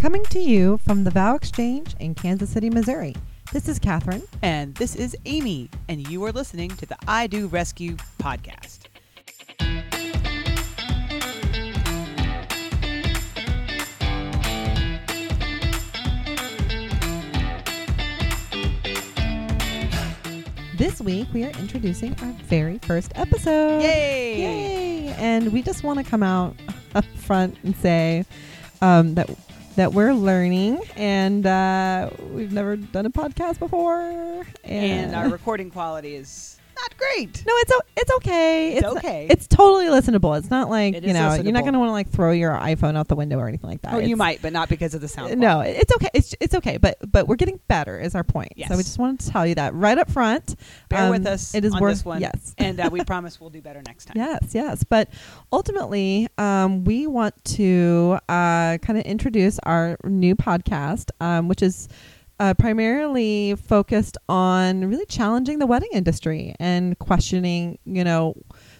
Coming to you from the Vow Exchange in Kansas City, Missouri. This is Catherine. And this is Amy, and you are listening to the I Do Rescue podcast. This week we are introducing our very first episode. Yay! Yay! And we just want to come out up front and say um, that that we're learning and uh, we've never done a podcast before. And our recording quality is not great. No, it's o- it's okay. It's okay. It's totally listenable. It's not like It you know you're not going to want to like throw your iPhone out the window or anything like that. Oh, you It's- might, but not because of the sound. No, quality. it's okay. It's it's okay. But but we're getting better. Is our point. Yes. So we just wanted to tell you that right up front. Bear Um, with us. It is on worth this one. yes. and uh, we promise we'll do better next time. Yes, yes. But ultimately, um, we want to uh, kind of introduce our new podcast, um, which is uh, primarily focused on really challenging the wedding industry and questioning, you know,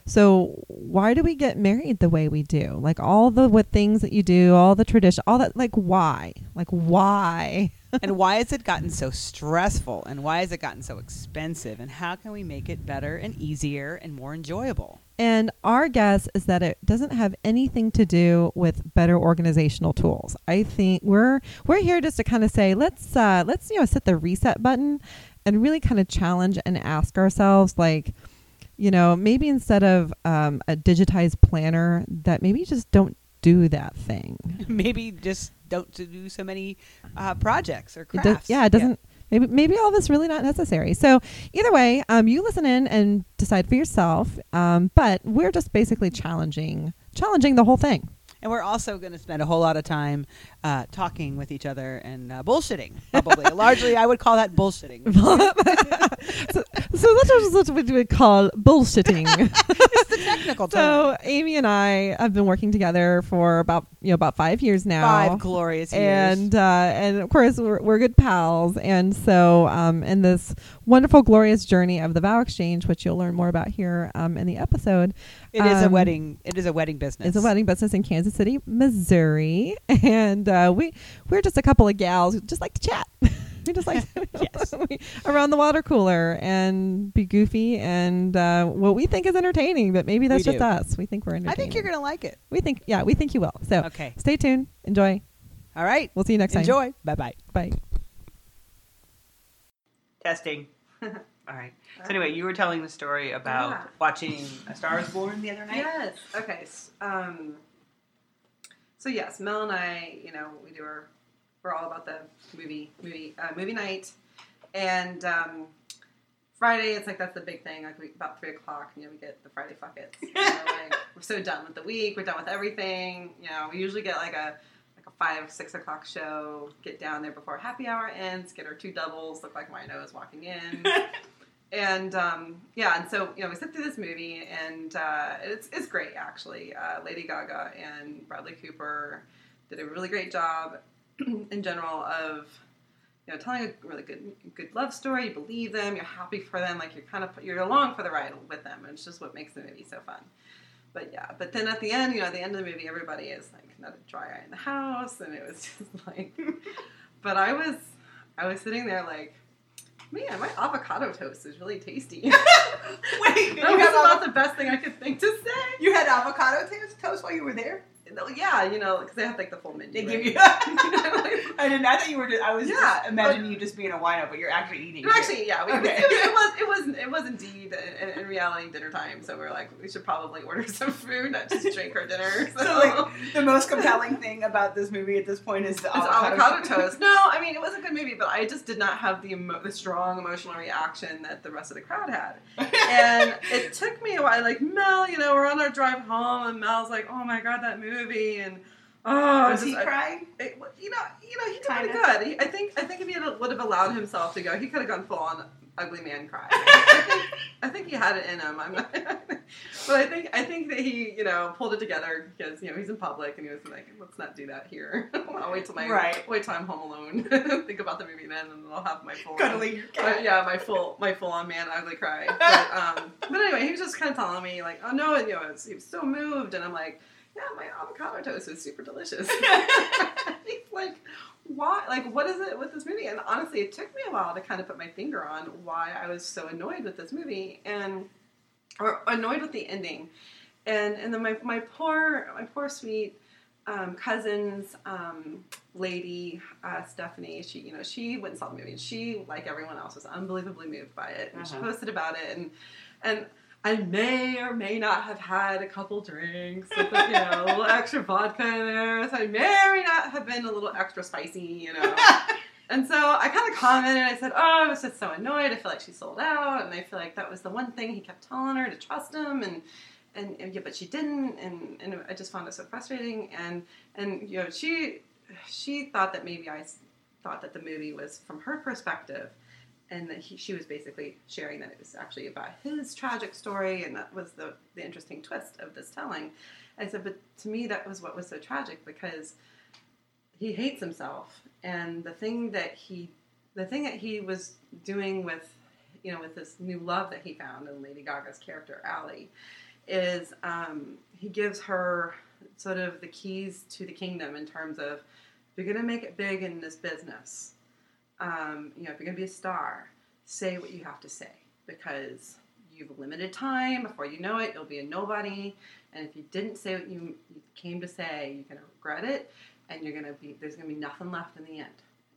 so why do we get married the way we do? Like all the what things that you do, all the tradition, all that. Like why? Like why? and why has it gotten so stressful? And why has it gotten so expensive? And how can we make it better and easier and more enjoyable? And our guess is that it doesn't have anything to do with better organizational tools. I think we're we're here just to kind of say let's uh, let's you know set the reset button and really kind of challenge and ask ourselves like you know maybe instead of um, a digitized planner that maybe just don't do that thing. Maybe just don't do so many uh, projects or It crafts. does, yeah, it doesn't. Maybe maybe all this really not necessary. So either way, um, you listen in and decide for yourself. Um, but we're just basically challenging challenging the whole thing. And we're also going to spend a whole lot of time uh, talking with each other and uh, bullshitting, probably. Largely, I would call that bullshitting. so, so that's what we would call bullshitting. it's the technical term. so Amy and I have been working together for about you know about five years now. Five glorious years. and uh, and of course we're, we're good pals and so um, in this wonderful glorious journey of the vow exchange which you'll learn more about here um, in the episode it is a um, wedding. It is a wedding business. it's a wedding business in Kansas City Missouri and uh, we we're just a couple of gals who just like to chat we just like Yes. we- around the water cooler and be goofy and uh, what we think is entertaining but maybe that's We just do. us we think we're entertaining. I think you're going to like it. we think yeah we think you will so Okay. stay tuned enjoy All right. we'll see you next time Enjoy. Bye bye. bye Testing. All right. So anyway, you were telling the story about Yeah. watching A Star Is Born the other night. Yes. Okay. s- Um, so yes, Mel and I, you know, we do our, we're all about the movie, movie, uh, movie night, and um, Friday. It's like that's the big thing. Like we, about three o'clock, you know, we get the Friday fuckets. You know, like, we're so done with the week. We're done with everything. You know, we usually get like a like a five six o'clock show. Get down there before happy hour ends. Get our two doubles. Look like my nose walking in. and um, yeah, and so you know we sit through this movie, and uh, it's it's great actually. Uh, Lady Gaga and Bradley Cooper did a really great job in general of you know telling a really good good love story. You believe them, you're happy for them, like you're kind of you're along for the ride with them, and it's just what makes the movie so fun. But yeah, but then at the end, you know, at the end of the movie, everybody is like not a dry eye in the house, and it was just like. but I was, I was sitting there like, man, my avocado toast is really tasty. Wait, that was about the best thing I could think to say. you had avocado toast, toast while you were there? Yeah, you know, because they have like the full menu. They right? give you. I didn't. I thought you were. Just, I was Yeah, just imagining you just being a wino, but you're actually eating. No, actually, yeah, we, Okay. it, it was it was it was indeed in, in reality dinner time. So we are like, we should probably order some food, not just drink our dinner. So, So, like, the most compelling thing about this movie at this point is the It's avocado toast. No, I mean it was a good movie, but I just did not have the emo- the strong emotional reaction that the rest of the crowd had. And it took me a while. Like Mel, you know, we're on our drive home, and Mel's like, "Oh my god, that movie!" And oh, was just- he crying? it, you know, you know, he did pretty good. He, I think, I think if he had, would have allowed himself to go, he could have gone full on ugly man cry. I think, I think he had it in him. I'm not, but I think, I think that he, you know, pulled it together because you know he's in public and he was like, let's not do that here. I'll wait till my, Right. wait till I'm home alone. think about the movie then, and I'll have my full. Cuddling yeah, my full my full on man ugly cry. But um, but anyway, he was just kind of telling me like, oh no, and, you know, he was so moved, and I'm like, yeah, my avocado toast is super delicious. He's like, like what is it with this movie? And honestly, it took me a while to kind of put my finger on why I was so annoyed with this movie and or annoyed with the ending. And and then my my poor my poor sweet um, cousins um, lady uh, Stephanie, she you know she went and saw the movie and she like everyone else was unbelievably moved by it and she Uh-huh. posted about it and and I may or may not have had a couple drinks with you know a little extra vodka in there, so I may or may not have been a little extra spicy, you know. And so I kind of commented. I said, "Oh, I was just so annoyed. I feel like she sold out, and I feel like that was the one thing he kept telling her to trust him, and and, and yeah, but she didn't, and and I just found it so frustrating. And and you know, she she thought that maybe I thought that the movie was from her perspective, and that he, she was basically sharing that it was actually about his tragic story, and that was the the interesting twist of this telling. I said, but to me, that was what was so tragic because he hates himself and the thing that he the thing that he was doing with you know with this new love that he found in lady gaga's character Allie, is um, he gives her sort of the keys to the kingdom in terms of you're going to make it big in this business um, you know if you're going to be a star say what you have to say because you've limited time before you know it you'll be a nobody and if you didn't say what you, you came to say you're going to regret it and you're gonna be there's gonna be nothing left in the end.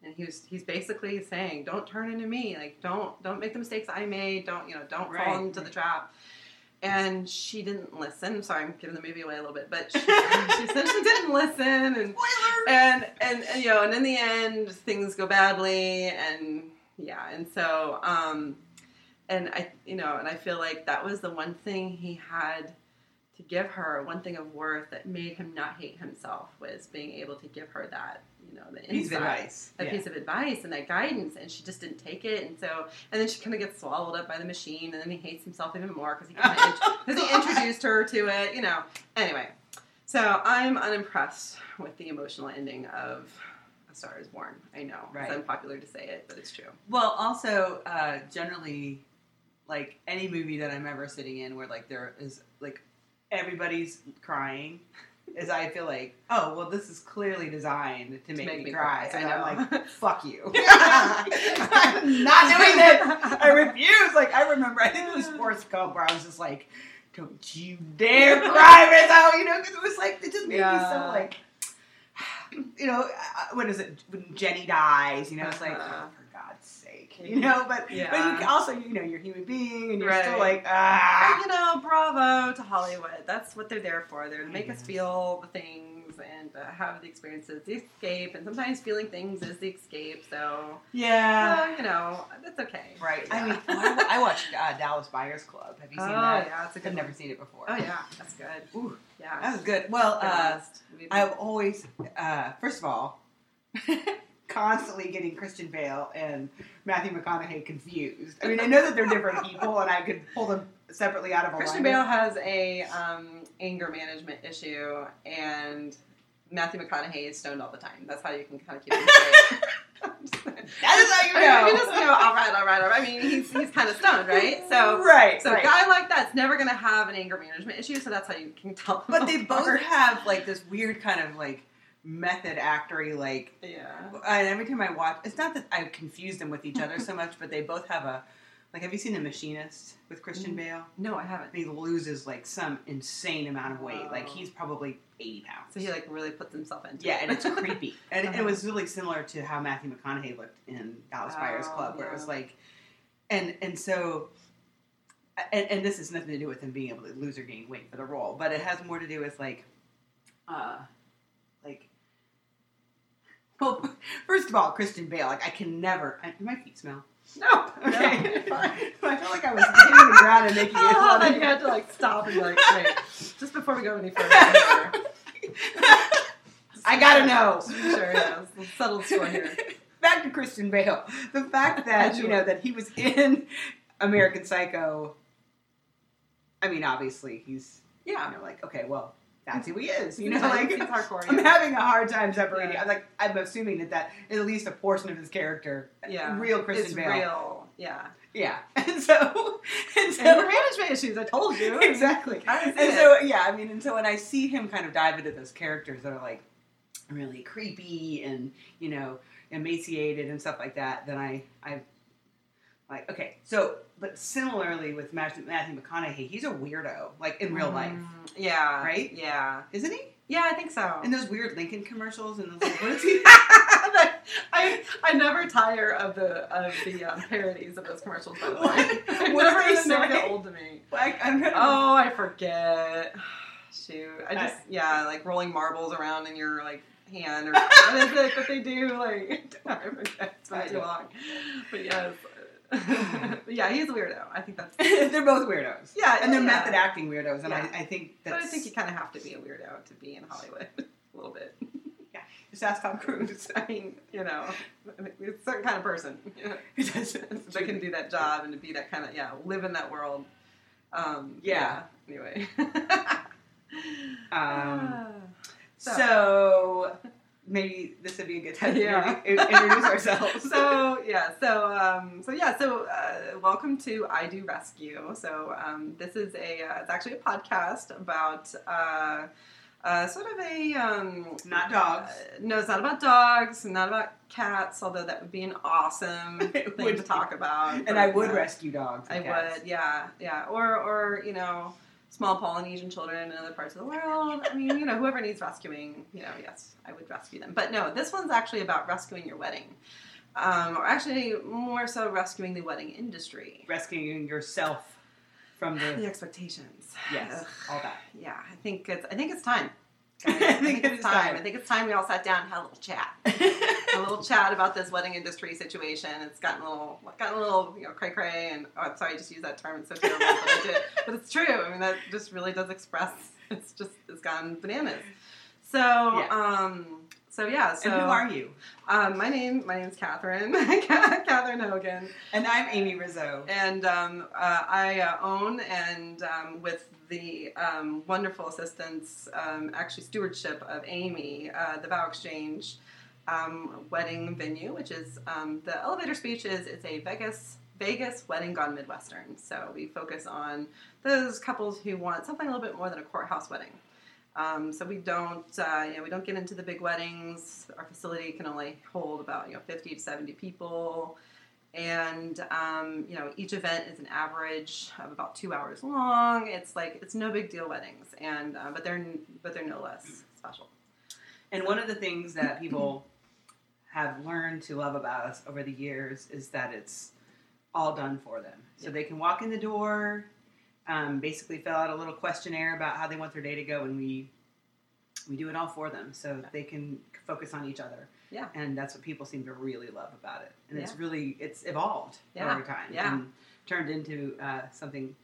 And he was he's basically saying, don't turn into me, like don't don't make the mistakes I made, don't you know don't fall into the trap. And she didn't listen. Sorry, I'm giving the movie away a little bit, but she, she essentially didn't listen, and and, and and you know, and in the end, things go badly, and yeah, and so um, and I you know, and I feel like that was the one thing he had to give her one thing of worth that made him not hate himself was being able to give her that you know the Piece of insight, advice. a Yeah. piece of advice and that guidance and she just didn't take it and so and then she kind of gets swallowed up by the machine and then he hates himself even more because he because he introduced her to it you know anyway so i'm unimpressed with the emotional ending of a star is born i know Right. it's unpopular to say it but it's true Well, also, uh, generally, like any movie that I'm ever sitting in where like there is like everybody's crying, is I feel like, oh well, this is clearly designed to make, make me, me cry. cry, So I I'm like, fuck you. I'm not doing this. I refuse. Like I remember, I think it was Forrest Gump where I was just like, don't you dare cry, Rizzo. You know, because it was like it just made me so like. You know, uh, what is it? When Jenny dies, you know, it's like, Uh-huh. oh, for God's sake, you know. But but you, also, you know, you're a human being, and you're still like, ah. you know, bravo to Hollywood. That's what they're there for. They're to make us feel the things and uh, have the experiences, the escape, and sometimes feeling things is the escape. So, Yeah. uh, you know, that's okay. Right. Yeah. I mean, I, I watched uh, Dallas Buyers Club. Have you oh seen that? yeah, it's a good. I've one. never seen it before. Oh yeah, that's good. Ooh, Yeah, that was good. Well, uh, I've always, uh, first of all, constantly getting Christian Bale and Matthew McConaughey confused. I mean, I know that they're different people, and I could pull them separately out of a Christian lineup. Bale has a um, anger management issue, and Matthew McConaughey is stoned all the time. That's how you can kind of keep him straight. That is how you I mean, know. you just know, all right, all right, all right. I mean, he's, he's kind of stoned, right? So, right, so right. a guy like that's never going to have an anger management issue. So that's how you can tell. but they both have like this weird kind of like method actory like Yeah. and every time I watch it's not that I confuse them with each other so much but they both have a like have you seen The Machinist with Christian Mm. Bale No, I haven't. he loses like some insane amount of weight like he's probably 80 pounds So he like really puts himself into it. yeah it. and it's creepy and Uh-huh. it was really similar to how Matthew McConaughey looked in Dallas Buyers Oh, Club where it was like and and so and, and this has nothing to do with him being able to lose or gain weight for the role, but it has more to do with like, uh, well, first of all, Kristen Bale. Like, I can never. I, do my feet smell? no. Okay. No. I felt like I was hitting the ground and making it. Oh, then you had to like stop and be like, wait, just before we go any further. I gotta know. Sure, yeah. Settle score here. Back to Christian Bale. The fact that you know that he was in American Psycho. I mean, obviously he's Yeah. you know like okay, well that's who he is. You know, like he's hardcore. I'm having a hard time separating. Yeah. I'm like I'm assuming that that is at least a portion of his character. Yeah. real Christian it's Bale. real. Yeah. Yeah, and so and so management issues, I told you. exactly. And so yeah, I mean, and so when I see him kind of dive into those characters that are like, really creepy and you know emaciated and stuff like that, then I I like okay. So, but similarly with Matthew, Matthew McConaughey, he's a weirdo, like in real life, Mm, yeah. Right? Yeah. isn't he? Yeah, I think so. In those weird Lincoln commercials and those like, what is he? I I never tire of the of the um, parodies of those commercials. By the way, What- what never, do they they never say? get old to me. Like, I'm gonna. Oh, I forget. Shoot, I just I- yeah, like rolling marbles around in your like hand or what is it that they do? Like I forget. It's been too long. But yes, yeah, he's a weirdo. I think that's they're both weirdos. yeah, and they're yeah. method acting weirdos, and Yeah. I, I think But. I think you kind of have to be a weirdo to be in Hollywood a little bit. Yeah, just ask Tom Cruise. I mean, you know, it's a certain kind of person you know, that can do that job and to be that kind of yeah, live in that world. Um, Yeah. Anyway. Um, So- so, maybe this would be a good time to Yeah. in- introduce ourselves. so yeah, so um, so yeah, so uh, welcome to I Do Rescue. So um, this is a uh, it's actually a podcast about uh, uh, sort of a um, Not dogs. uh, no, it's not about dogs, not about cats. Although that would be an awesome thing to talk about. and I would Yeah. rescue dogs. I cats. would, yeah, yeah, or or you know, small Polynesian children in other parts of the world. I mean, you know, whoever needs rescuing, you know, yes, I would rescue them. But no, this one's actually about rescuing your wedding, um, or actually more so rescuing the wedding industry, Rescuing yourself from the the expectations. yes, Ugh. all that. yeah. I think it's I think it's time. I think it's time. I think it's time we all sat down and had a little chat. a little chat about this wedding industry situation. It's gotten a little, gotten a little, you know, cray cray. And oh, I'm sorry, I just used that term. It's so terrible, but I did. But it's true. I mean, that just really does express. It's just, it's gone bananas. So, um, so yeah. So and who are you? Um, my name, my name's Catherine, Catherine Hogan, And I'm Amy Rizzo. and um, uh, I uh, own and um, with the um, wonderful assistance, um, actually stewardship of Amy, uh, the Vow Exchange um, wedding venue, which is um, the elevator speech is it's a Vegas Vegas wedding gone Midwestern. So we focus on those couples who want something a little bit more than a courthouse wedding. Um, so we don't, uh, you know, we don't get into the big weddings. Our facility can only hold about you know 50 to 70 people and um, you know each event is an average of about two hours long. It's like it's no big deal weddings, and uh, but they're but they're no less special. And one of the things that people have learned to love about us over the years is that it's all done for them. So they can walk in the door, um, basically fill out a little questionnaire about how they want their day to go, and we we do it all for them, so they can focus on each other. Yeah. and that's what people seem to really love about it, and it's really it's evolved Yeah. over time Yeah. and turned into uh, something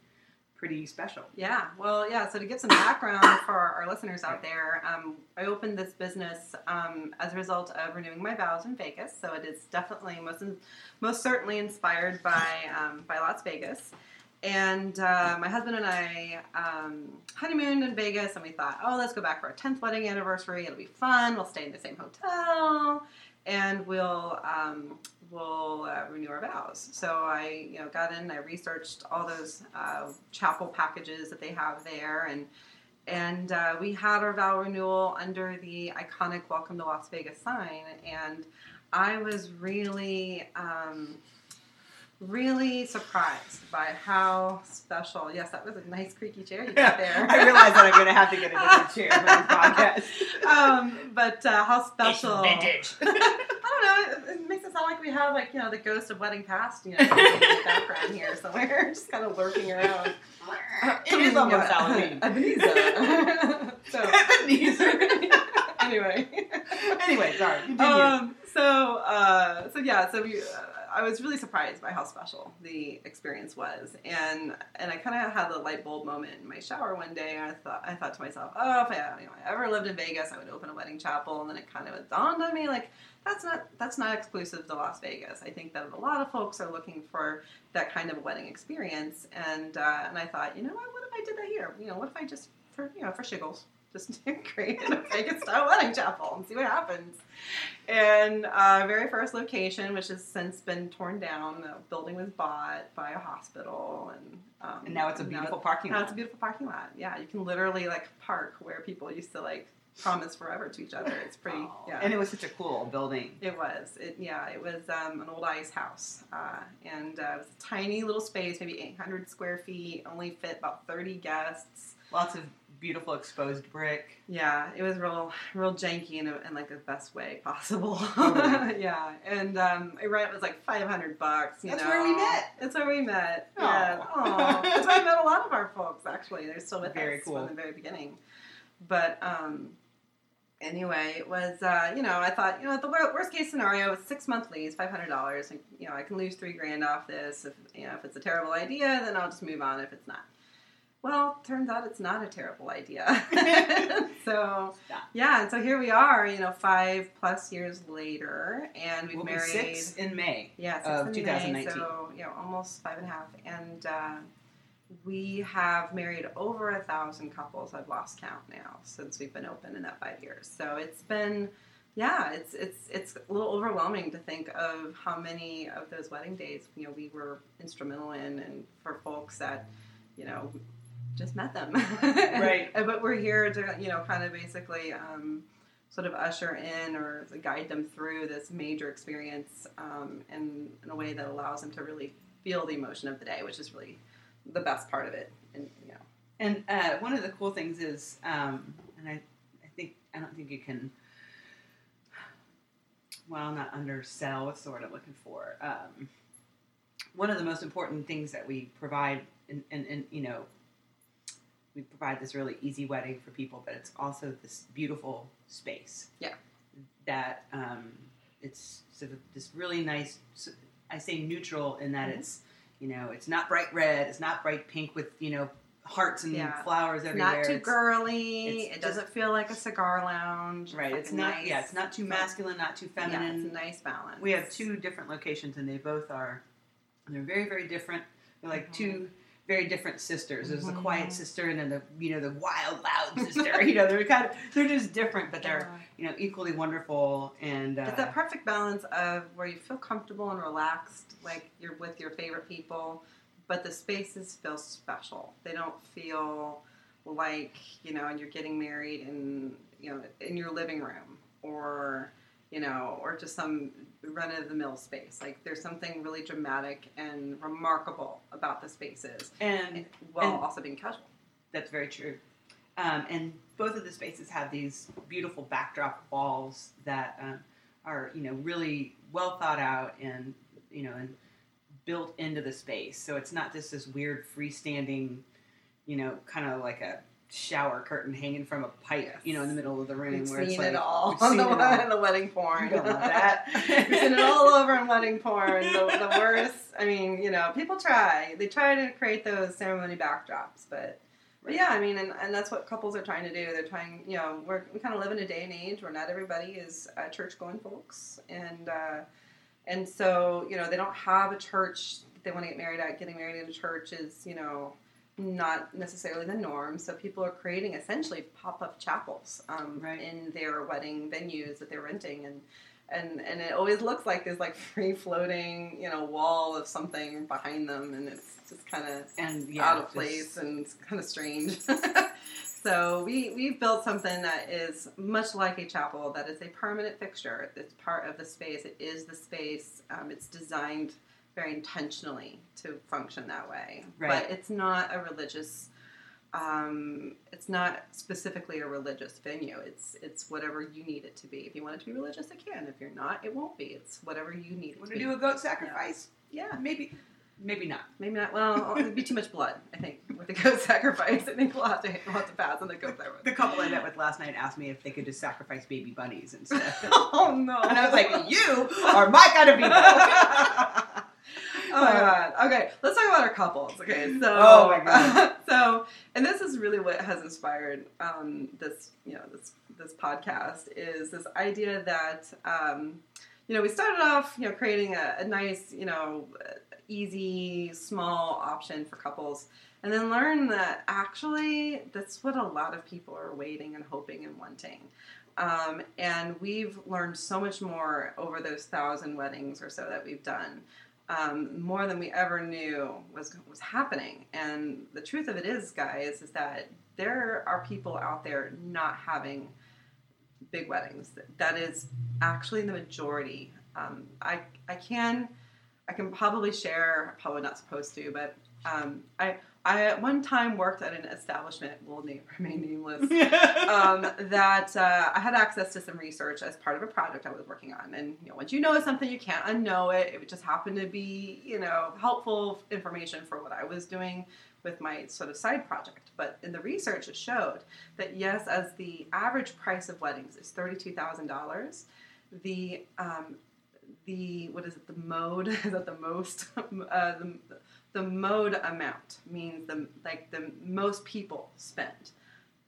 pretty special. Yeah, well, yeah. So to give some background for our listeners out there, um, I opened this business um, as a result of renewing my vows in Vegas. So it is definitely most most certainly inspired by um, by Las Vegas. And uh, my husband and I um, honeymooned in Vegas, and we thought, oh, let's go back for our tenth wedding anniversary. It'll be fun. We'll stay in the same hotel, and we'll um, we'll uh, renew our vows. So I, you know, got in. I researched all those uh, chapel packages that they have there, and and uh, we had our vow renewal under the iconic "Welcome to Las Vegas" sign, and I was really. Um, Really surprised by how special. Yes, that was a nice creaky chair you got there. I realize that I'm going to have to get a different chair for this podcast. um, but uh, how special! vintage. I don't know. It, it makes it sound like we have like you know the ghost of wedding past, you know, in the background here somewhere, just kind of lurking around. it is almost Yeah. Halloween. Ebenezer. so Ebenezer. anyway, anyway, sorry. Continue. um, so uh, so yeah, so we. Uh, I was really surprised by how special the experience was, and and I kind of had the light bulb moment in my shower one day. I thought I thought to myself, oh, if I, you know, I ever lived in Vegas, I would open a wedding chapel. And then it kind of dawned on me, like that's not that's not exclusive to Las Vegas. I think that a lot of folks are looking for that kind of a wedding experience, and uh, and I thought, you know what, what if I did that here? You know, what if I just for you know for shiggles just created a Vegas style wedding chapel and see what happens. And uh, very first location, which has since been torn down, the building was bought by a hospital, and um, and now it's a beautiful parking now lot. it's a beautiful parking lot. Yeah, you can literally like park where people used to like promise forever to each other. It's pretty, Aw. yeah. And it was such a cool building. It was. It yeah. It was um, an old ice house, uh, and uh, it was a tiny little space, maybe 800 square feet. Only fit about 30 guests. Lots of beautiful exposed brick. Yeah, it was real, real janky in, a, in like the best way possible. Totally. yeah, and um, I rent was like 500 bucks. You That's know. where we met. That's where we met. Aw. Yeah. Aw. That's where I met a lot of our folks. Actually, they're still with Very us cool. from the very beginning. But um, anyway, it was uh, you know I thought you know the worst case scenario is six month lease, five hundred dollars. and You know I can lose three grand off this. If you know if it's a terrible idea, then I'll just move on. If it's not. Well, turns out it's not a terrible idea. so, yeah, and so here we are, you know, five plus years later, and we've We'll married. six in May. Yeah, of in 2019. May, so you know, almost five and a half, and uh, we have married over a thousand couples. I've lost count now since we've been open in that five years. So it's been, yeah, it's it's it's a little overwhelming to think of how many of those wedding days you know we were instrumental in, and for folks that you know just met them, Right. But we're here to you know kind of basically. Um, sort of usher in or guide them through this major experience um, in, in a way that allows them to really feel the emotion of the day, which is really the best part of it. And you know, And uh, one of the cool things is, um, and I, I think I don't think you can, well, not undersell. What's the word I'm looking for? Um, one of the most important things that we provide, and and, and you know, we provide this really easy wedding for people, but it's also this beautiful space. Yeah. That um, it's sort of this really nice. I say neutral in that Mhm. it's you know it's not bright red, it's not bright pink with you know hearts and Yeah. flowers everywhere. not too It's- girly. it's It doesn't feel like a cigar lounge. Right. It's fucking not. nice. Yeah. It's not too masculine, not too Yeah, feminine. it's a nice balance. we have two different locations, and they both are. They're very, very different. They're like Mhm. two very different sisters. There's the Mhm. quiet sister, and then the you know the wild, loud sister. you know, they're kind of they're just different, but they're you know equally wonderful. And uh, It's that perfect balance of where you feel comfortable and relaxed, like you're with your favorite people, but the spaces feel special. They don't feel like you know, and you're getting married in you know in your living room or you know, or just some run of the mill space. Like there's something really dramatic and remarkable about the spaces, and while And- also being casual. That's very true. Um, and both of the spaces have these beautiful backdrop walls that um, are, you know, really well thought out and, you know, and built into the space. So it's not just this weird freestanding, you know, kind of like a shower curtain hanging from a pipe, Yes. you know, in the middle of the room. We've where it's seen like, it all on the, it all. in the wedding porn. You don't want that. We've seen it all over in wedding porn. The, the worst. I mean, you know, people try. They try to create those ceremony backdrops, but. But yeah, I mean, and, and that's what couples are trying to do. They're trying, you know, we're, we kind of live in a day and age where not everybody is uh, church going folks, and uh, and so you know they don't have a church that they want to get married at. Getting married in a church is, you know, not necessarily the norm. So people are creating essentially pop up chapels um, Right. in their wedding venues that they're renting, and and and it always looks like there's like free floating, you know, wall of something behind them, and it's just kind of and yeah, out of just- place and kind of strange. so we we've built something that is much like a chapel that is a permanent fixture. It's part of the space. It is the space. Um, it's designed very intentionally to function that way. Right. But it's not a religious. Um, it's not specifically a religious venue. It's it's whatever you need it to be. If you want it to be religious, it can. If you're not, it won't be. It's whatever you need it Want to to be. do a goat sacrifice? yeah, Maybe, maybe not. Maybe not. Well, it'd be too much blood. I think with the goat sacrifice, I think we'll have to we'll have to pass on the goat sacrifice. The couple I met with last night asked me if they could just sacrifice baby bunnies instead. oh no! And I was like, you are my kind of people. oh my god. Okay, let's talk about our couples. Okay, so Oh my God. so and this is really what has inspired um, this you know this this podcast is this idea that um, you know we started off you know creating a, a nice you know easy small option for couples and then learn that actually that's what a lot of people are waiting and hoping and wanting um, and we've learned so much more over those thousand weddings or so that we've done um, more than we ever knew was was happening. And the truth of it is, guys, is that there are people out there not having big weddings. That is actually the majority. Um, I I can I can probably share. Probably not supposed to, but um, I I at one time worked at an establishment. Will name remain nameless. um, that uh, I had access to some research as part of a project I was working on. And you know, once you know something, you can't unknow it. It just happened to be, you know, helpful information for what I was doing with my sort of side project. But in the research, it showed that yes, as the average price of weddings is thirty-two thousand dollars, the um, the what is it? The mode is that the most uh, the, the mode amount means the like the most people spend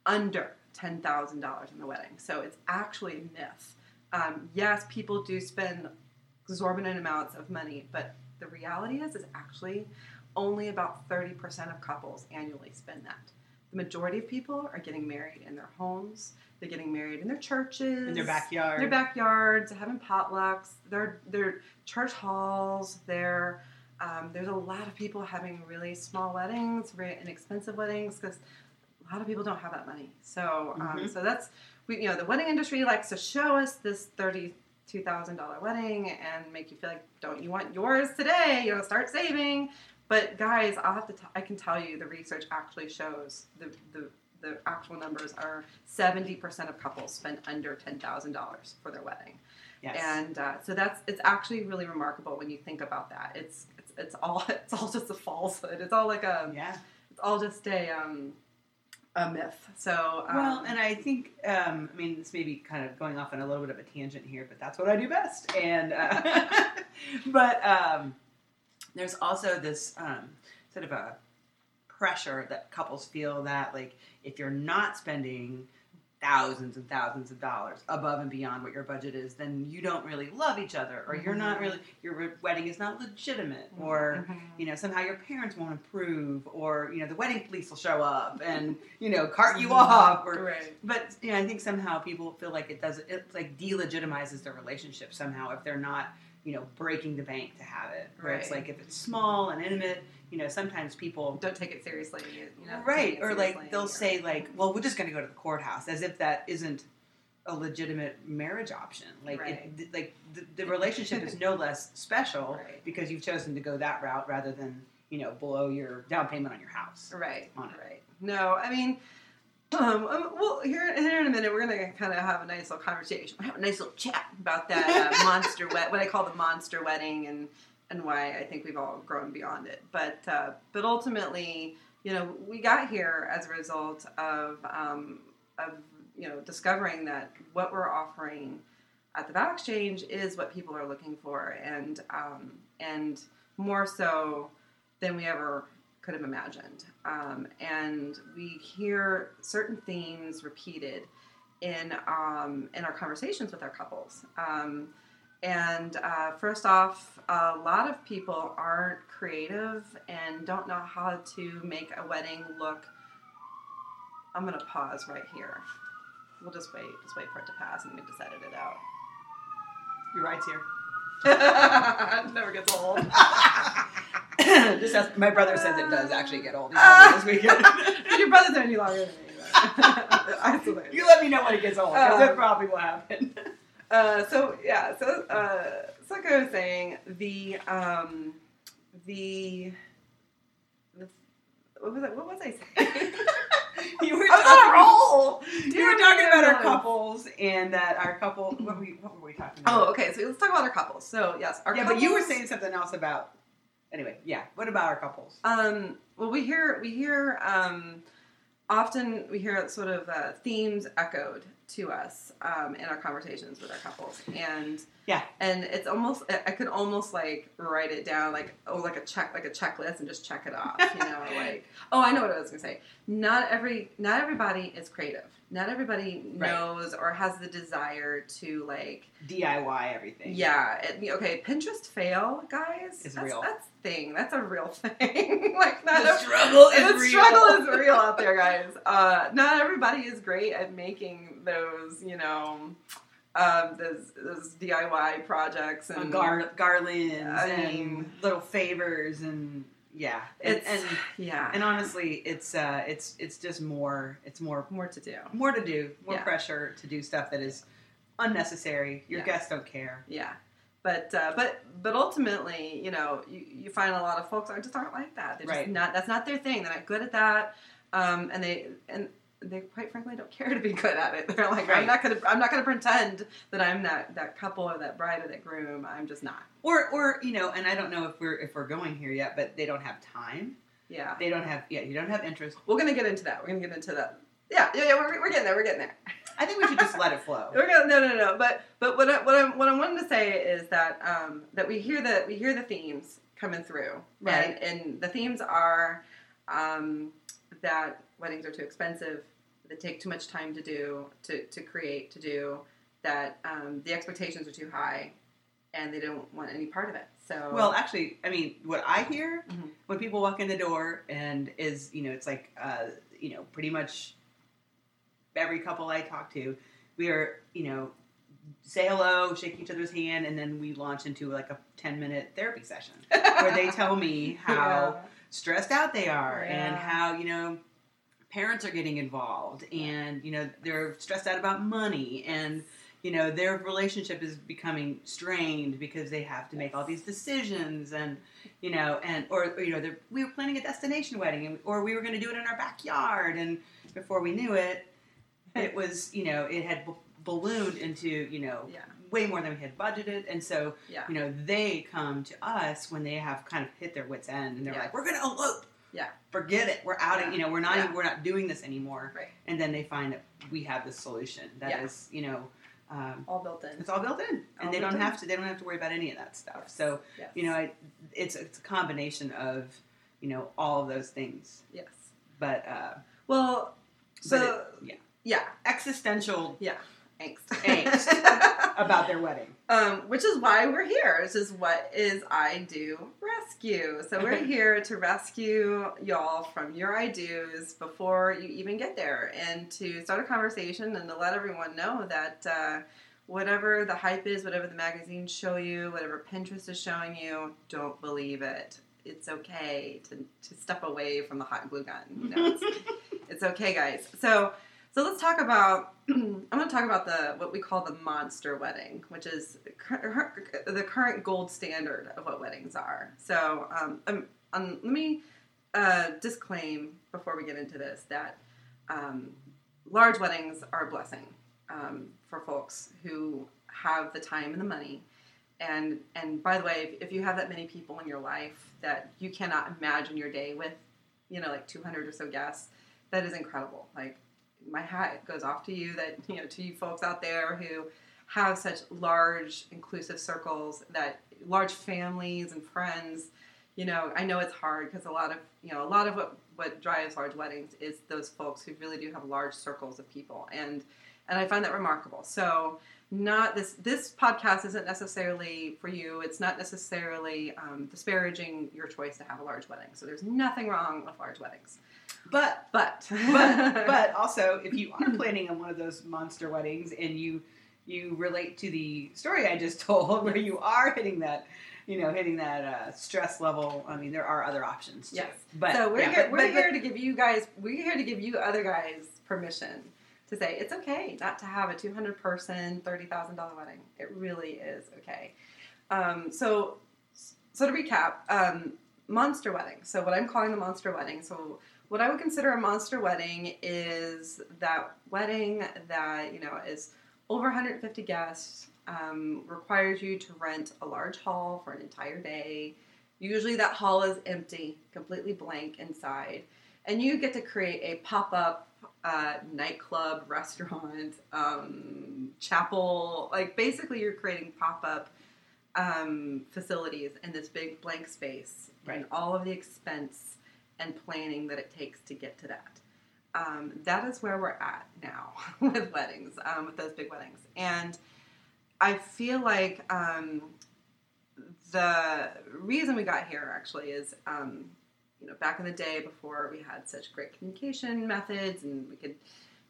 under ten thousand dollars in the wedding. So it's actually a myth. Um, yes, people do spend exorbitant amounts of money, but the reality is, is actually only about thirty percent of couples annually spend that. The majority of people are getting married in their homes. They're getting married in their churches, in their backyard, their backyards, having potlucks, their their church halls. Their um, there's a lot of people having really small weddings, very inexpensive weddings, because a lot of people don't have that money. So um, Mhm. so that's we you know the wedding industry likes to show us this thirty two thousand dollar wedding and make you feel like don't you want yours today? You know, start saving. But guys, I'll have to. T- I can tell you, the research actually shows the the, the actual numbers are seventy percent of couples spend under ten thousand dollars for their wedding, yes. and uh, so that's it's actually really remarkable when you think about that. It's it's, it's all it's all just a falsehood. It's all like a yeah. it's all just a um a myth. So um, Well, and I think, um, I mean, this may be kind of going off on a little bit of a tangent here, but that's what I do best. And, uh, but um, there's also this um, sort of a pressure that couples feel that, like, if you're not spending thousands and thousands of dollars above and beyond what your budget is, then you don't really love each other, or you're not Mhm. really, your wedding is not legitimate, or Mhm. you know, somehow your parents won't approve, or you know, the wedding police will show up and you know, cart you Mhm. off. Or, right. but you know, I think somehow people feel like it does it like delegitimizes their relationship somehow if they're not you know breaking the bank to have it. Where it's like if it's small and intimate, you know, sometimes people. Don't take it seriously. You know, Right, or like they'll or- say like, "Well, we're just going to go to the courthouse," as if that isn't a legitimate marriage option. Like, Right. it, like the, the relationship is no less special Right. because you've chosen to go that route rather than you know blow your down payment on your house. Right. on it. Right. No, I mean, um, um, well, here, here in a minute, we're gonna kind of have a nice little conversation, have a nice little chat about that uh, monster wed, what I call the monster wedding, and and why I think we've all grown beyond it. But uh, but ultimately, you know, we got here as a result of um, of you know discovering that what we're offering at the Vow Exchange is what people are looking for, and um, and more so than we ever could have imagined. Um, and we hear certain themes repeated in um, in our conversations with our couples. Um, and uh, first off, a lot of people aren't creative and don't know how to make a wedding look. I'm gonna pause right here. We'll just wait, just wait for it to pass, and we just edit it out. Your rights here. It never gets old. Just as my brother says it does actually get old. He told me this weekend. Your brother's not any longer than me. But I still think- you let me know when it gets old. 'cause Um, it probably will happen. Uh, so yeah, so uh, so like I was saying, the um, the, the what was I, what was I saying? you were I was on a talking, roll. you were talking about our couples and that our couple. What were we, what were we talking about? Oh, okay. So let's talk about our couples. So yes, our yeah, couples, but you were saying something else about. Anyway, yeah. What about our couples? Um, well, we hear we hear um, often we hear sort of uh, themes echoed to us um, in our conversations with our couples, and Yeah. and it's almost I could almost like write it down like oh like a check like a checklist and just check it off, you know, like oh I know what I was gonna say. Not every not everybody is creative. Not everybody Right. knows or has the desire to like DIY everything. yeah, it, okay. Pinterest fail, guys. Is that's, real. That's thing. That's a real thing. like not The struggle is the real. struggle is real out there, guys. Uh, not everybody is great at making those, you know, um, those, those DIY projects Uh, and gar- garlands I and little favors and yeah, and, It's and yeah, and honestly, it's uh, it's it's just more it's more more to do. more to do, more Yeah. pressure to do stuff that is unnecessary. Your Yeah. guests don't care. Yeah. But uh, but but ultimately, you know, you, you find a lot of folks are just aren't like that. They're just Right. not. That's not their thing. They're not good at that. Um, and they and they quite frankly don't care to be good at it. They're like, Right. I'm not gonna I'm not gonna pretend that I'm that that couple or that bride or that groom. I'm just not. Or or you know, and I don't know if we're if we're going here yet, but they don't have time. Yeah. They don't have yeah, you don't have interest. We're gonna get into that. We're gonna get into that. Yeah, yeah, yeah. We're, we're getting there. We're getting there. I think we should just let it flow. We're gonna no no no. But but what I, what I'm what I'm wanting to say is that um, that we hear the we hear the themes coming through, Right. And, and the themes are um, that weddings are too expensive, they take too much time to do to to create to do, that um, the expectations are too high, and they don't want any part of it. So Well, actually, I mean, what I hear Mhm. when people walk in the door and is, you know, it's like, uh, you know, pretty much every couple I talk to, we are, you know, say hello, shake each other's hand, and then we launch into like a 10 minute therapy session where they tell me how stressed out they are and how, you know, parents are getting involved and, you know, they're stressed out about money and, you know, their relationship is becoming strained because they have to make all these decisions and, you know, and, or, you know, we were planning a destination wedding and, or we were going to do it in our backyard. And before we knew it, it was, you know, it had b- ballooned into, you know, Yeah. way more than we had budgeted. And so, Yeah. you know, they come to us when they have kind of hit their wits end and they're Yeah. like, we're going to elope. Yeah. Forget it. We're out Yeah. of, you know, we're not, Yeah. even, we're not doing this anymore. Right. And then they find that we have this solution that is, Yeah. you know, um, all built in. it's all built in, and All they don't in. have to. They don't have to worry about any of that stuff. So Yes. you know, I, it's it's a combination of you know all of those things. yes. But uh, Well, so but it- yeah, yeah, existential angst. Angst. about their wedding. Um, which is why we're here. This is what is I Do Rescue. So we're here to rescue y'all from your I do's before you even get there, and to start a conversation and to let everyone know that uh, whatever the hype is, whatever the magazines show you, whatever Pinterest is showing you, don't believe it. It's okay to, to step away from the hot glue gun. You know, it's, it's okay, guys. So so let's talk about. I'm going to talk about the what we call the monster wedding, which is the current gold standard of what weddings are. So um, um, um, let me uh, disclaim before we get into this that um, large weddings are a blessing um, for folks who have the time and the money. And and by the way, if, if you have that many people in your life that you cannot imagine your day with, you know, like 200 or so guests, that is incredible. Like my hat goes off to you that you know to you folks out there who have such large inclusive circles that large families and friends you know i know it's hard because a lot of you know a lot of what what drives large weddings is those folks who really do have large circles of people. And and i find that remarkable. So not this this podcast isn't necessarily for you. It's not necessarily um, disparaging your choice to have a large wedding. So there's nothing wrong with large weddings But but but but also, if you are planning on one of those monster weddings and you you relate to the story I just told, where you are hitting that, you know, hitting that uh, stress level. I mean, there are other options. Too. Yes. But so we're yeah, here. but- we're but- here to give you guys. We're here to give you other guys permission to say it's okay not to have a 200 person, thirty thousand dollar wedding. It really is okay. Um, so, so to recap, um, monster wedding. So what I'm calling the monster wedding. So what I would consider a monster wedding is that wedding that you know is over 150 guests. Um, requires you to rent a large hall for an entire day. Usually that hall is empty, completely blank inside, and you get to create a pop-up uh, nightclub, restaurant, um, chapel. Like basically, you're creating pop-up um, facilities in this big blank space, and all of the expense and planning that it takes to get to that. Um, that is where we're at now with weddings, um, with those big weddings, and I feel like um, the reason we got here actually is, um, you know, back in the day before we had such great communication methods and we could,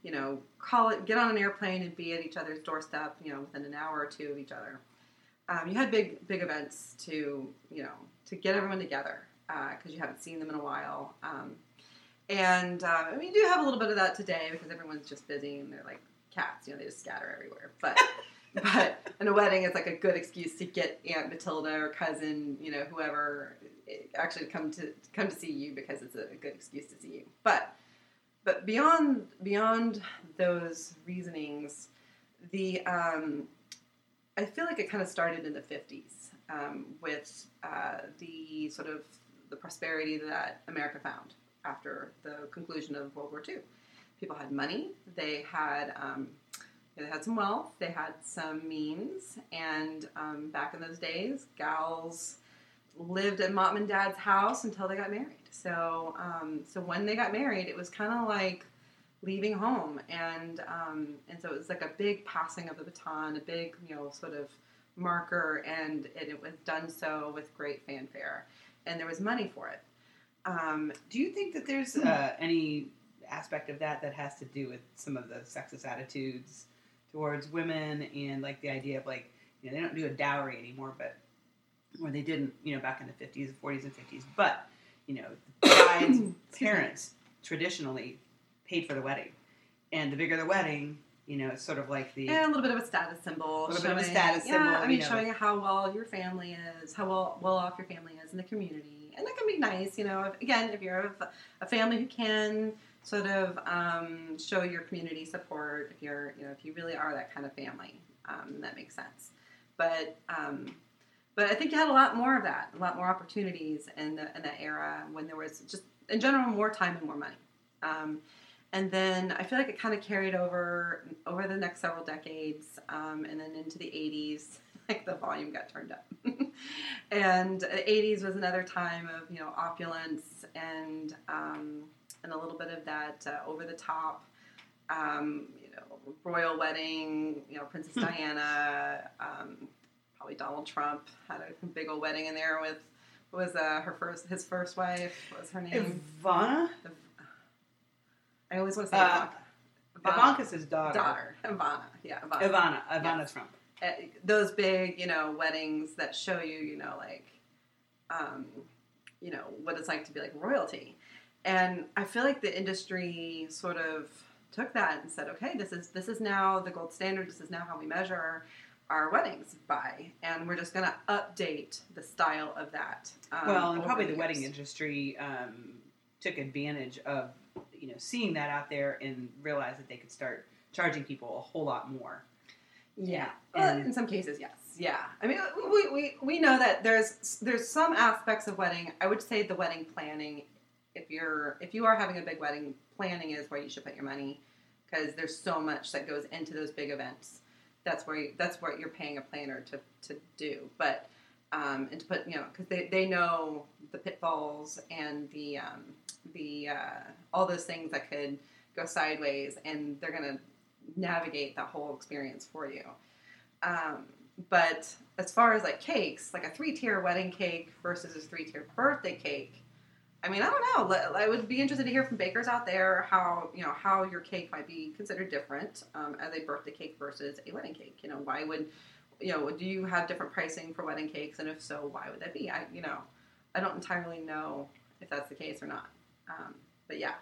you know, call it, get on an airplane and be at each other's doorstep, you know, within an hour or two of each other. Um, you had big, big events to, you know, to get everyone together. Because you haven't seen them in a while. Um, and uh, I mean, you do have a little bit of that today because everyone's just busy and they're like cats, you know, they just scatter everywhere. But but in a wedding, it's like a good excuse to get Aunt Matilda or cousin, you know, whoever eh, actually come to come to see you because it's a good excuse to see you. But but beyond beyond those reasonings, the um, I feel like it kind of started in the fifties um, with uh, the sort of the prosperity that America found after the conclusion of World War II. People had money, they had um, they had some wealth, they had some means, and um, back in those days, gals lived at mom and dad's house until they got married. So, um, so when they got married, it was kind of like leaving home, and um, and so it was like a big passing of the baton, a big you know sort of marker, and it, it was done so with great fanfare, and there was money for it. Um, Do you think that there's uh, any aspect of that that has to do with some of the sexist attitudes towards women and like the idea of like you know they don't do a dowry anymore, but or they didn't you know back in the 50s, 40s, and 50s, but you know the bride's parents traditionally paid for the wedding, and the bigger the wedding, you know, it's sort of like the and a little bit of a status symbol. A little bit of a showing- status yeah, symbol, I mean, you know. showing how well your family is, how well well off your family is in the community, and that can be nice. You know, if, again, if you're a, a family who can sort of um, show your community support, if you're, you know, if you really are that kind of family, um, that makes sense. But um, but I think you had a lot more of that, a lot more opportunities in, the, in that era when there was just, in general, more time and more money. Um, and then I feel like it kind of carried over over the next several decades, um, and then into the 80s, like the volume got turned up. and the 80s was another time of you know opulence and um, and a little bit of that uh, over the top, um, you know, royal wedding, you know, Princess Diana. Um, probably Donald Trump had a big old wedding in there with was uh, her first his first wife. What was her name? Ivana. I always want to say Uh, Ivanka. Ivanka. Ivanka's his daughter. daughter, Ivana. Yeah, Ivana. Ivana. Ivana's from. Uh, those big, you know, weddings that show you, you know, like, um, you know, what it's like to be like royalty. And I feel like the industry sort of took that and said, okay, this is this is now the gold standard. This is now how we measure our weddings by, and we're just going to update the style of that. Um, well, and probably the years. wedding industry um, took advantage of you know seeing that out there and realized that they could start charging people a whole lot more. Yeah, And- well, in some cases, yes. Yeah, I mean, we, we, we know that there's there's some aspects of wedding. I would say the wedding planning, if you're if you are having a big wedding, planning is where you should put your money because there's so much that goes into those big events. That's where you, that's what you're paying a planner to, to do. But um, and to put you know because they, they know the pitfalls and the um, the uh, all those things that could go sideways, and they're gonna navigate that whole experience for you. Um, but as far as like cakes, like a three tier wedding cake versus a three tier birthday cake, I mean, I don't know. I would be interested to hear from bakers out there how you know how your cake might be considered different um, as a birthday cake versus a wedding cake. You know, why would you know? Do you have different pricing for wedding cakes, and if so, why would that be? I you know, I don't entirely know if that's the case or not. Um, but yeah.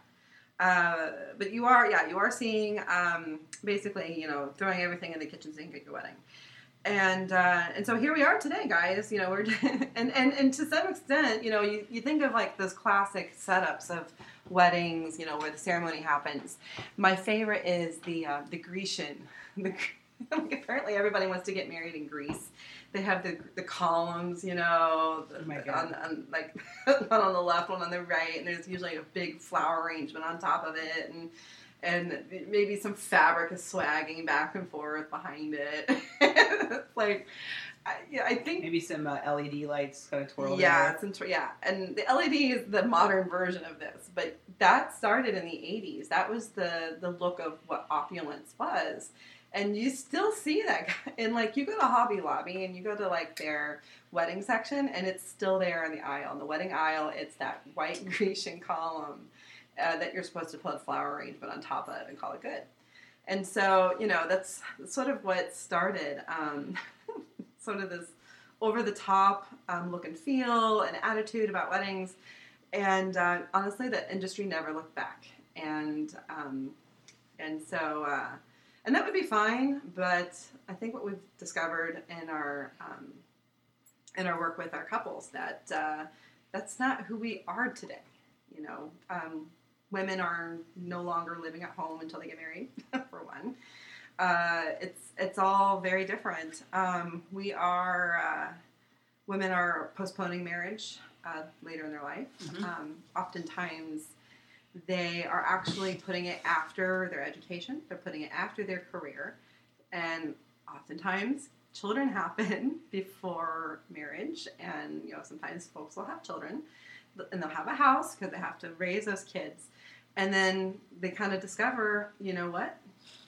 Uh, but you are, yeah, you are seeing um, basically, you know, throwing everything in the kitchen sink at your wedding, and uh, and so here we are today, guys. You know, we're and and, and to some extent, you know, you, you think of like those classic setups of weddings, you know, where the ceremony happens. My favorite is the uh, the Grecian. The, apparently, everybody wants to get married in Greece. They have the the columns, you know, Oh my on, on like one on the left, one on the right, and there's usually a big flower arrangement on top of it, and and maybe some fabric is swagging back and forth behind it. like, I, yeah, I think Maybe some uh, LED lights kind of twirl. yeah, there. it's inter- yeah, and the LED is the modern version of this, but that started in the '80s. That was the the look of what opulence was, and you still see that. And like, you go to Hobby Lobby and you go to like their wedding section, and it's still there in the aisle. In the wedding aisle, it's that white Grecian column uh, that you're supposed to put flower arrangement on top of and call it good. And so, you know, that's sort of what started um, sort of this over the top um, look and feel and attitude about weddings. And uh, honestly, the industry never looked back. And um, and so uh, and that would be fine. But I think what we've discovered in our um, in our work with our couples that uh, that's not who we are today. You know, um, women are no longer living at home until they get married, for one. Uh, it's it's all very different. Um, we are uh, women are postponing marriage uh, later in their life. Mhm. Um, oftentimes, they are actually putting it after their education. They're putting it after their career, and oftentimes children happen before marriage. And you know sometimes folks will have children, and they'll have a house because they have to raise those kids. And then they kind of discover, you know what?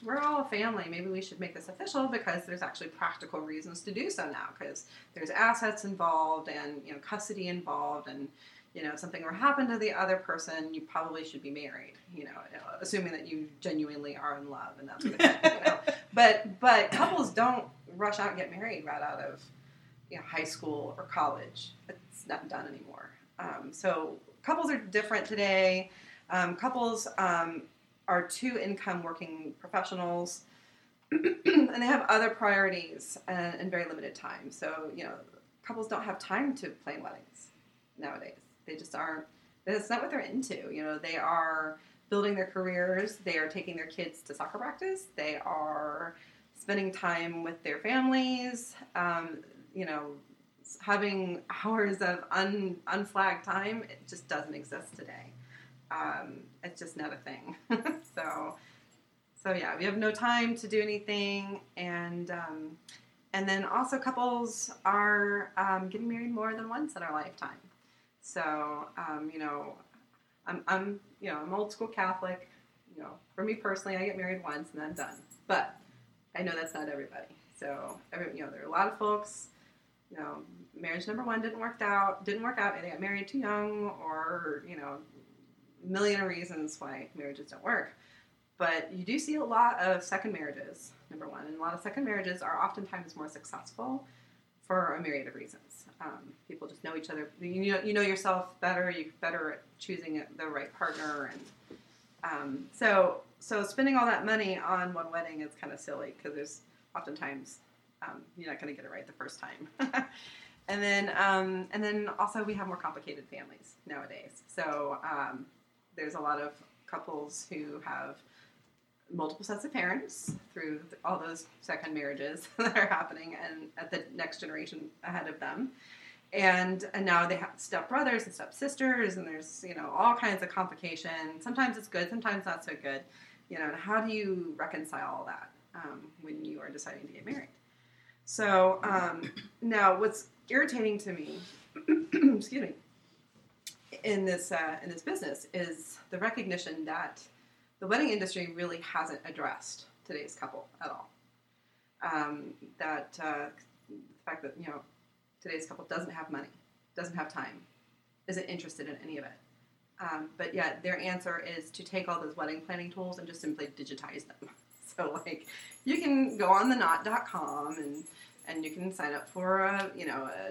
We're all a family. Maybe we should make this official because there's actually practical reasons to do so now because there's assets involved and you know custody involved and you know if something were to happen to the other person, you probably should be married. You know, assuming that you genuinely are in love and that sort of thing. you know? But but couples don't rush out and get married right out of you know high school or college. It's not done anymore. Um, so couples are different today. Um, couples um, are two income working professionals, and they have other priorities and, and very limited time. So you know, couples don't have time to plan weddings nowadays. They just aren't. That's not what they're into. You know, they are building their careers. They are taking their kids to soccer practice. They are spending time with their families. Um, you know, having hours of un, unflagged time. It just doesn't exist today. Um, it's just not a thing. so, so yeah, we have no time to do anything, and um, and then also couples are um, getting married more than once in our lifetime. So, um, you know, I'm, I'm, you know, I'm old school Catholic. You know, for me personally, I get married once and then done. But I know that's not everybody. So, every, you know, there are a lot of folks. You know, marriage number one didn't work out. Didn't work out. They got married too young, or you know, million of reasons why marriages don't work. But you do see a lot of second marriages. Number one, and a lot of second marriages are oftentimes more successful for a myriad of reasons. Um, people just know each other. You know, you know yourself better. You're better at choosing the right partner, and um, so so spending all that money on one wedding is kind of silly because there's oftentimes um, you're not going to get it right the first time. and then um, and then also we have more complicated families nowadays. So um, there's a lot of couples who have multiple sets of parents through all those second marriages that are happening and at the next generation ahead of them. And and now they have step brothers and step sisters and there's you know all kinds of complications. Sometimes it's good sometimes not so good. You know how do you reconcile all that um, when you are deciding to get married? So um, now what's irritating to me excuse me in this uh, in this business is the recognition that the wedding industry really hasn't addressed today's couple at all. Um, that uh, the fact that you know today's couple doesn't have money, doesn't have time, isn't interested in any of it. Um, but yet their answer is to take all those wedding planning tools and just simply digitize them. So like you can go on the knot.com and and you can sign up for a you know a,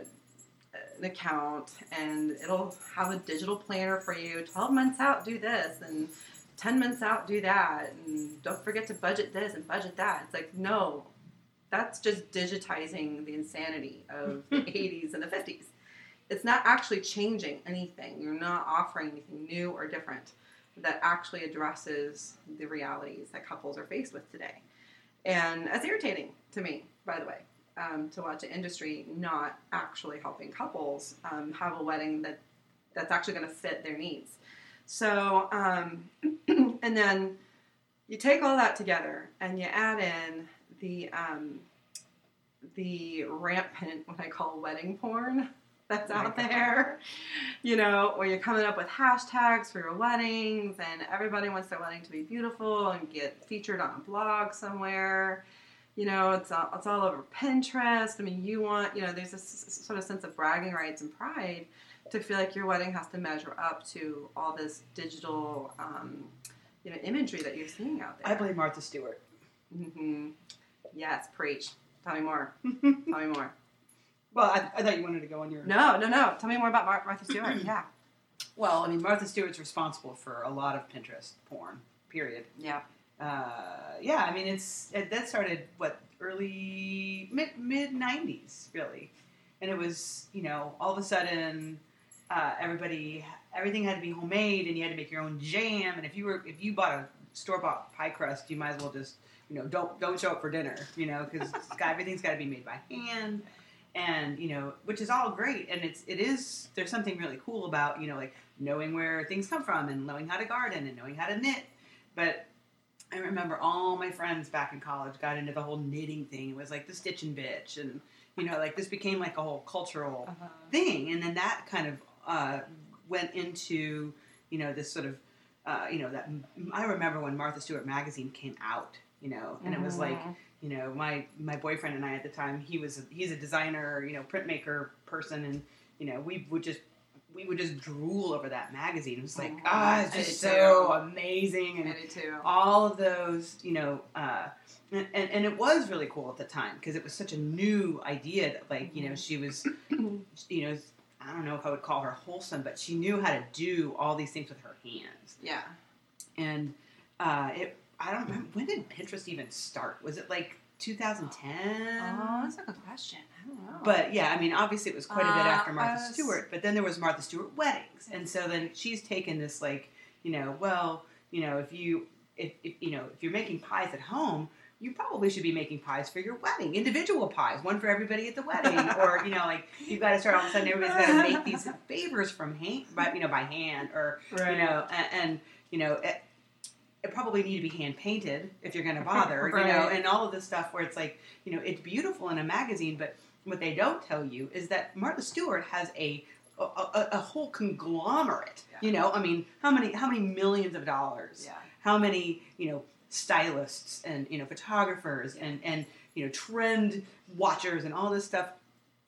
an account and it'll have a digital planner for you 12 months out do this and 10 months out do that and don't forget to budget this and budget that. It's like no that's just digitizing the insanity of the 80s and the 50s it's not actually changing anything. You're not offering anything new or different that actually addresses the realities that couples are faced with today. And it's irritating to me by the way um, to watch an industry not actually helping couples um, have a wedding that that's actually going to fit their needs. So, um, and then you take all that together and you add in the um, the rampant what I call wedding porn that's Oh out God. there. You know, where you're coming up with hashtags for your weddings, and everybody wants their wedding to be beautiful and get featured on a blog somewhere. You know, it's all, it's all over Pinterest. I mean, you want, you know, there's this sort of sense of bragging rights and pride to feel like your wedding has to measure up to all this digital, um, you know, imagery that you're seeing out there. I blame Martha Stewart. hmm Yes, preach. Tell me more. Tell me more. Well, I, I thought you wanted to go on your. No, no, no. Tell me more about Mar- Martha Stewart. yeah, Well, I mean, Martha Stewart's responsible for a lot of Pinterest porn. Period. yeah. Uh, yeah, I mean, it's it, that started what early mid mid '90s, really, and it was you know all of a sudden uh, everybody everything had to be homemade and you had to make your own jam, and if you were if you bought a store bought pie crust, you might as well just you know don't don't show up for dinner, you know, because everything's got to be made by hand. And you know, which is all great, and it's it is. There's something really cool about you know, like knowing where things come from, and knowing how to garden, and knowing how to knit. But I remember all my friends back in college got into the whole knitting thing. It was like the stitching bitch, and you know, like this became like a whole cultural Uh-huh. thing, and then that kind of uh, went into you know this sort of uh, you know that I remember when Martha Stewart magazine came out, you know, and it was like Mhm. you know my my boyfriend and I at the time he was he's a designer, you know, printmaker person, and you know we would just we would just drool over that magazine. It was like Mhm. ah, it's just so amazing, and too. all of those, you know, uh, and, and, and it was really cool at the time because it was such a new idea that, like, you know, she was, you know, I don't know if I would call her wholesome, but she knew how to do all these things with her hands. Yeah. And uh, it, I don't remember, when did Pinterest even start? Was it like 2010? Oh, that's a good question. I don't know. But yeah, I mean, obviously it was quite a bit Uh, after Martha uh, Stewart, but then there was Martha Stewart weddings, and so then she's taken this like, you know, well, you know, if you, if, if you know, if you're making pies at home, you probably should be making pies for your wedding, individual pies, one for everybody at the wedding, or you know, like you've got to start all of a sudden everybody's got to make these favors from hand, by you know, by hand, or right. you know, and, and you know. It, it probably need to be hand painted if you're going to bother, you know, and all of this stuff where it's like, you know, it's beautiful in a magazine, but what they don't tell you is that Martha Stewart has a a, a, a whole conglomerate. Yeah. You know, I mean, how many how many millions of dollars? yeah. How many you know stylists and you know photographers and and you know trend watchers and all this stuff.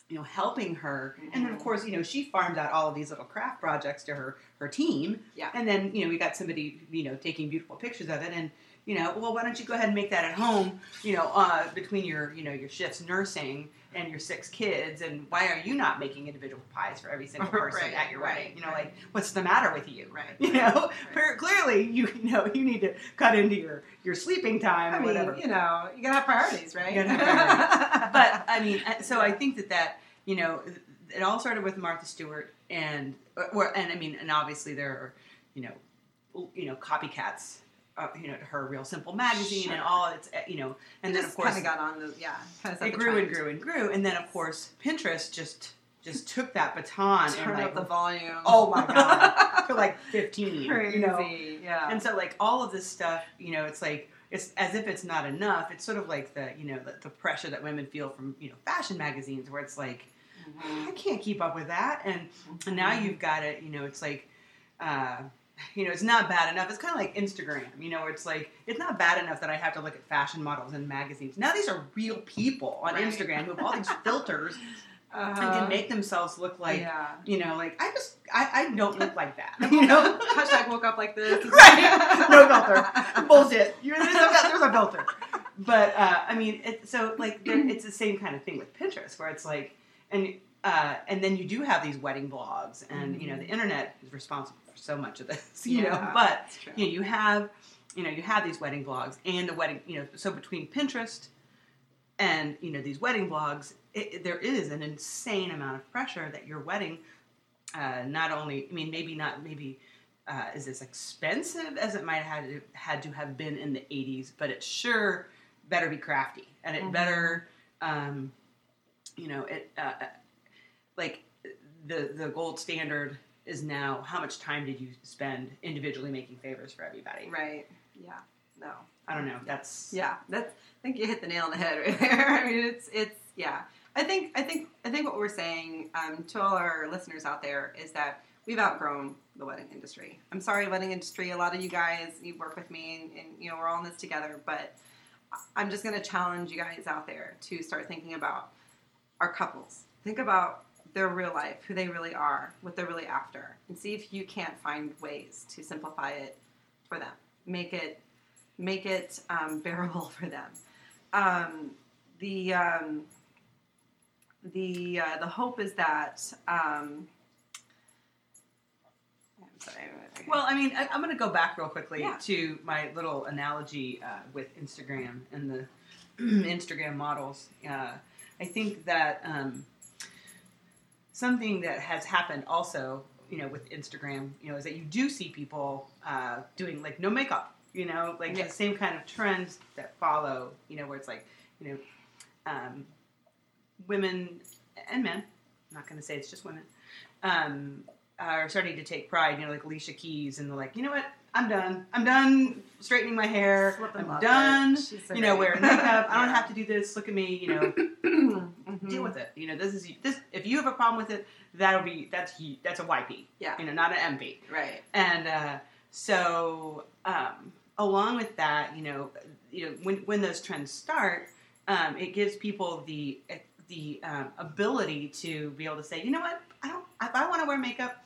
You know, helping her, and then of Mhm. course, you know, she farmed out all of these little craft projects to her her team. Yeah. And then you know, we got somebody you know taking beautiful pictures of it, and you know, well, why don't you go ahead and make that at home? You know, uh, between your you know your shifts nursing and your six kids, and why are you not making individual pies for every single person Right, at your right, wedding? You know, right. like what's the matter with you? Right. You know, clearly you you know you need to cut into your your sleeping time I or mean, whatever. you know, you gotta have priorities, right? Have but I mean, uh, so I think that that you know, it all started with Martha Stewart, and or, and I mean, and obviously there are you know, you know, copycats. Uh, you know, her Real Simple magazine and all its, uh, you know, and It then of course kind of got on the yeah, kind of it grew and grew and grew, and then of course Pinterest just just took that baton and Turn like up the volume. Oh my God. to like fifteen, crazy. you know, yeah. and so like all of this stuff, you know, it's like it's as if it's not enough. It's sort of like the you know the, the pressure that women feel from you know fashion magazines, where it's like Mhm. I can't keep up with that, and and now you've got it. You know, it's like. Uh, you know, it's not bad enough. It's kind of like Instagram, you know, where it's like, it's not bad enough that I have to look at fashion models in magazines. Now these are real people on Right. Instagram who have all these filters and Uh-huh. can make themselves look like, yeah. you know, like, I just, I, I don't look like that, you know? Hashtag woke up like this. Right. No filter. Bullshit. You're, there's, a, there's a filter. But uh, I mean, it, so like there, it's the same kind of thing with Pinterest, where it's like, and uh, and then you do have these wedding blogs, and you know the internet is responsible for so much of this, you know. But you know, you have, you know, you have these wedding blogs and the wedding, you know, so between Pinterest and you know these wedding blogs, it, it- there is an insane amount of pressure that your wedding, uh, not only, I mean, maybe not, maybe uh, is as expensive as it might have had to, had to have been in the '80s, but it sure better be crafty, and it Mhm. better, um, you know, it uh, like the the gold standard is now how much time did you spend individually making favors for everybody? Right. Yeah. No. I don't know. That's Yeah. That's. I think you hit the nail on the head right there. I mean, it's it's yeah. I think I think I think what we're saying um, to all our listeners out there is that we've outgrown the wedding industry. I'm sorry, wedding industry. A lot of you guys, you work with me, and, and you know we're all in this together. But I'm just going to challenge you guys out there to start thinking about our couples. Think about their real life, who they really are, what they're really after, and see if you can't find ways to simplify it for them. Make it make it um, bearable for them. Um, the um, the uh, the hope is that. Um, I'm sorry. Well, I mean, I, I'm going to go back real quickly Yeah. to my little analogy uh, with Instagram and the Instagram models. Uh, I think that um, something that has happened also, you know, with Instagram, you know, is that you do see people uh, doing like no makeup, you know, like Yeah. the same kind of trends that follow, you know, where it's like, you know, um, women and men. I'm not going to say it's just women. Um, are starting to take pride, you know, like Alicia Keys, and they're like, you know what? I'm done. I'm done straightening my hair. I'm done. You know, wearing makeup. I don't have to do this. Look at me. You know, Mhm. deal with it. You know, this is this. If you have a problem with it, that'll be that's that's a YP. Yeah. You know, not an MP. Right. And uh, so, um, along with that, you know, you know, when when those trends start, um, it gives people the the um, ability to be able to say, you know what, I don't. If I want to wear makeup,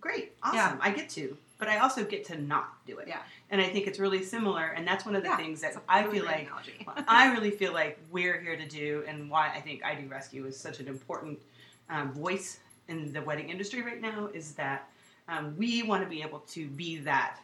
great, awesome, Yeah. I get to. But I also get to not do it. Yeah. And I think it's really similar, and that's one of the Yeah, things that I feel like. I really feel like we're here to do, and why I think I Do Rescue is such an important um, voice in the wedding industry right now is that um, we want to be able to be that,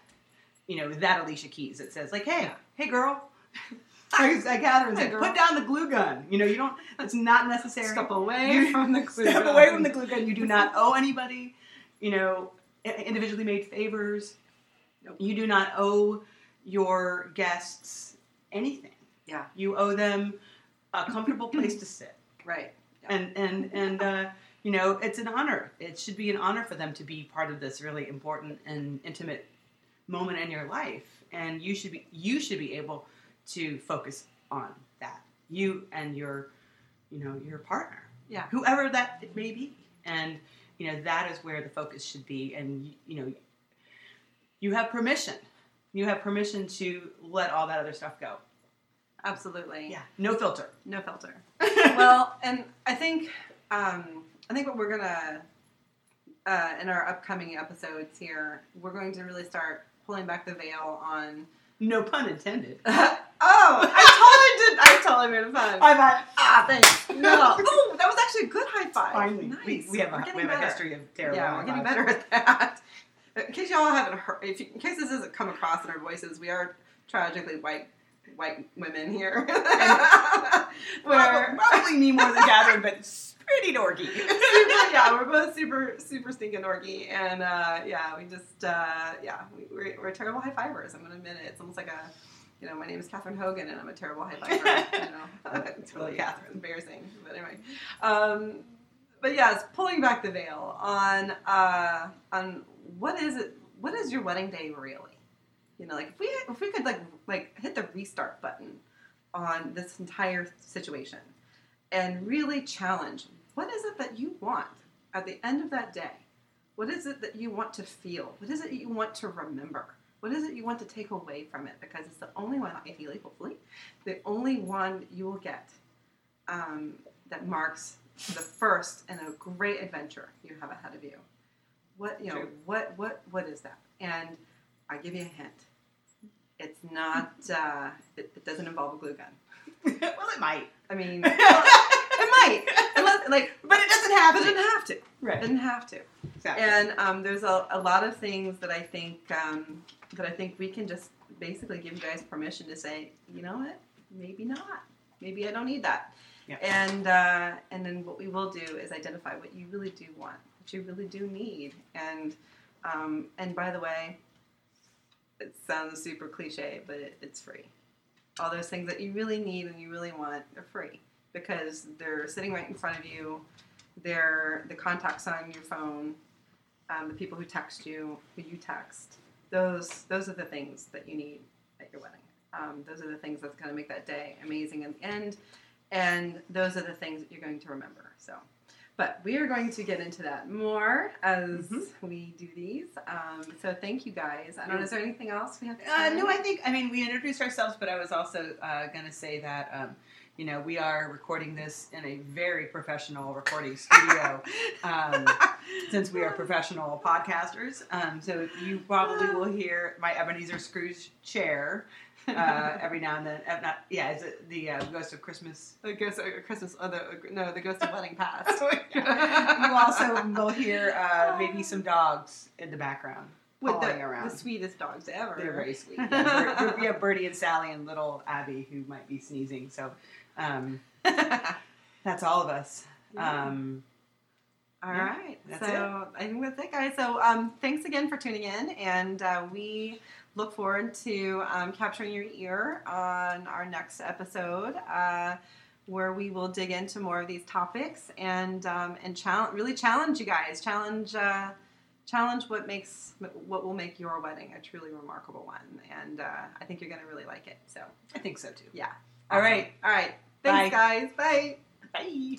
you know, that Alicia Keys that says like, hey, Yeah. hey, girl. Like Catherine Hey, said, put down the glue gun. You know, you don't. It's not necessary. Step away You- from the glue Step gun. away from the glue gun. You do not owe anybody. You know, i- individually made favors. Nope. You do not owe your guests anything. Yeah. You owe them a comfortable place to sit. Right. And and and uh, you know, it's an honor. It should be an honor for them to be part of this really important and intimate moment in your life. And you should be you should be able to focus on that. You and your you know, your partner. Yeah. Whoever that it may be. And you know, that is where the focus should be and you know you have permission. You have permission to let all that other stuff go. Absolutely. Yeah. No filter. No filter. well, and I think um, I think what we're gonna uh, in our upcoming episodes here, we're going to really start pulling back the veil on. no pun intended. oh, I totally did. I totally made it fun. High five. ah, thanks. No. Oh, that was actually a good high five. Finally, nice. we, we have, a, we have a history of terrible. Yeah, we're getting better at that. In case y'all haven't heard, if you, in case this hasn't come across in our voices, we are tragically white white women here. Probably, Where probably me more than Catherine, but pretty dorky. super, yeah, we're both super, super stinking dorky, and uh, yeah, we just, uh, yeah, we, we're, we're terrible high fivers. I'm gonna admit it. It's almost like a, you know, my name is Catherine Hogan, and I'm a terrible high fiver. you know, it's really Catherine. embarrassing, but anyway. Um, but yes, pulling back the veil on uh, on what is it? What is your wedding day really? You know, like if we if we could like like hit the restart button on this entire situation and really challenge what is it that you want at the end of that day? What is it that you want to feel? What is it you want to remember? What is it you want to take away from it? Because it's the only one, ideally, hopefully, the only one you will get um, that marks the first in a great adventure you have ahead of you. What you know? True. What what what is that? And I give you a hint. It's not. Uh, it, it doesn't involve a glue gun. well, it might, I mean, well, it might. Unless, like, but it doesn't have but it to. didn't have to. It Right. didn't have to. Exactly. And um, there's a, a lot of things that I think um, that I think we can just basically give you guys permission to say, you know what, maybe not. Maybe I don't need that. Yeah. And uh, and then what we will do is identify what you really do want, what you really do need, and um, and by the way, it sounds super cliche, but it, it's free. All those things that you really need and you really want are free because they're sitting right in front of you. They're the contacts on your phone, um, the people who text you, who you text. Those those are the things that you need at your wedding. Um, those are the things that's going to make that day amazing in the end, and those are the things that you're going to remember. So, but we are going to get into that more as Mhm. we do these. Um, so thank you guys. I don't know. Is there anything else we have? To Uh, no, I think I mean we introduced ourselves, but I was also uh, going to say that um, you know we are recording this in a very professional recording studio um, since we are professional podcasters. Um, so you probably will hear my Ebenezer Scrooge chair uh, every now and then. Uh, not, yeah, is it the uh, Ghost of Christmas? The ghost of Christmas, oh, the, no, the ghost of wedding past. you also will hear uh, maybe some dogs in the background With the, around. the sweetest dogs ever. They're very sweet. Yeah, we have Bertie and Sally and little Abby who might be sneezing. So um, that's all of us. Yeah. Um, All Yeah, right. that's so I think that's it, guys. So um, thanks again for tuning in, and uh, we look forward to um, capturing your ear on our next episode, uh, where we will dig into more of these topics and um, and challenge, really challenge you guys, challenge. Uh, Challenge what makes what will make your wedding a truly remarkable one, and uh, I think you're going to really like it. So, I think so too. yeah. All right. All right. Thanks, Bye. guys. Bye. Bye.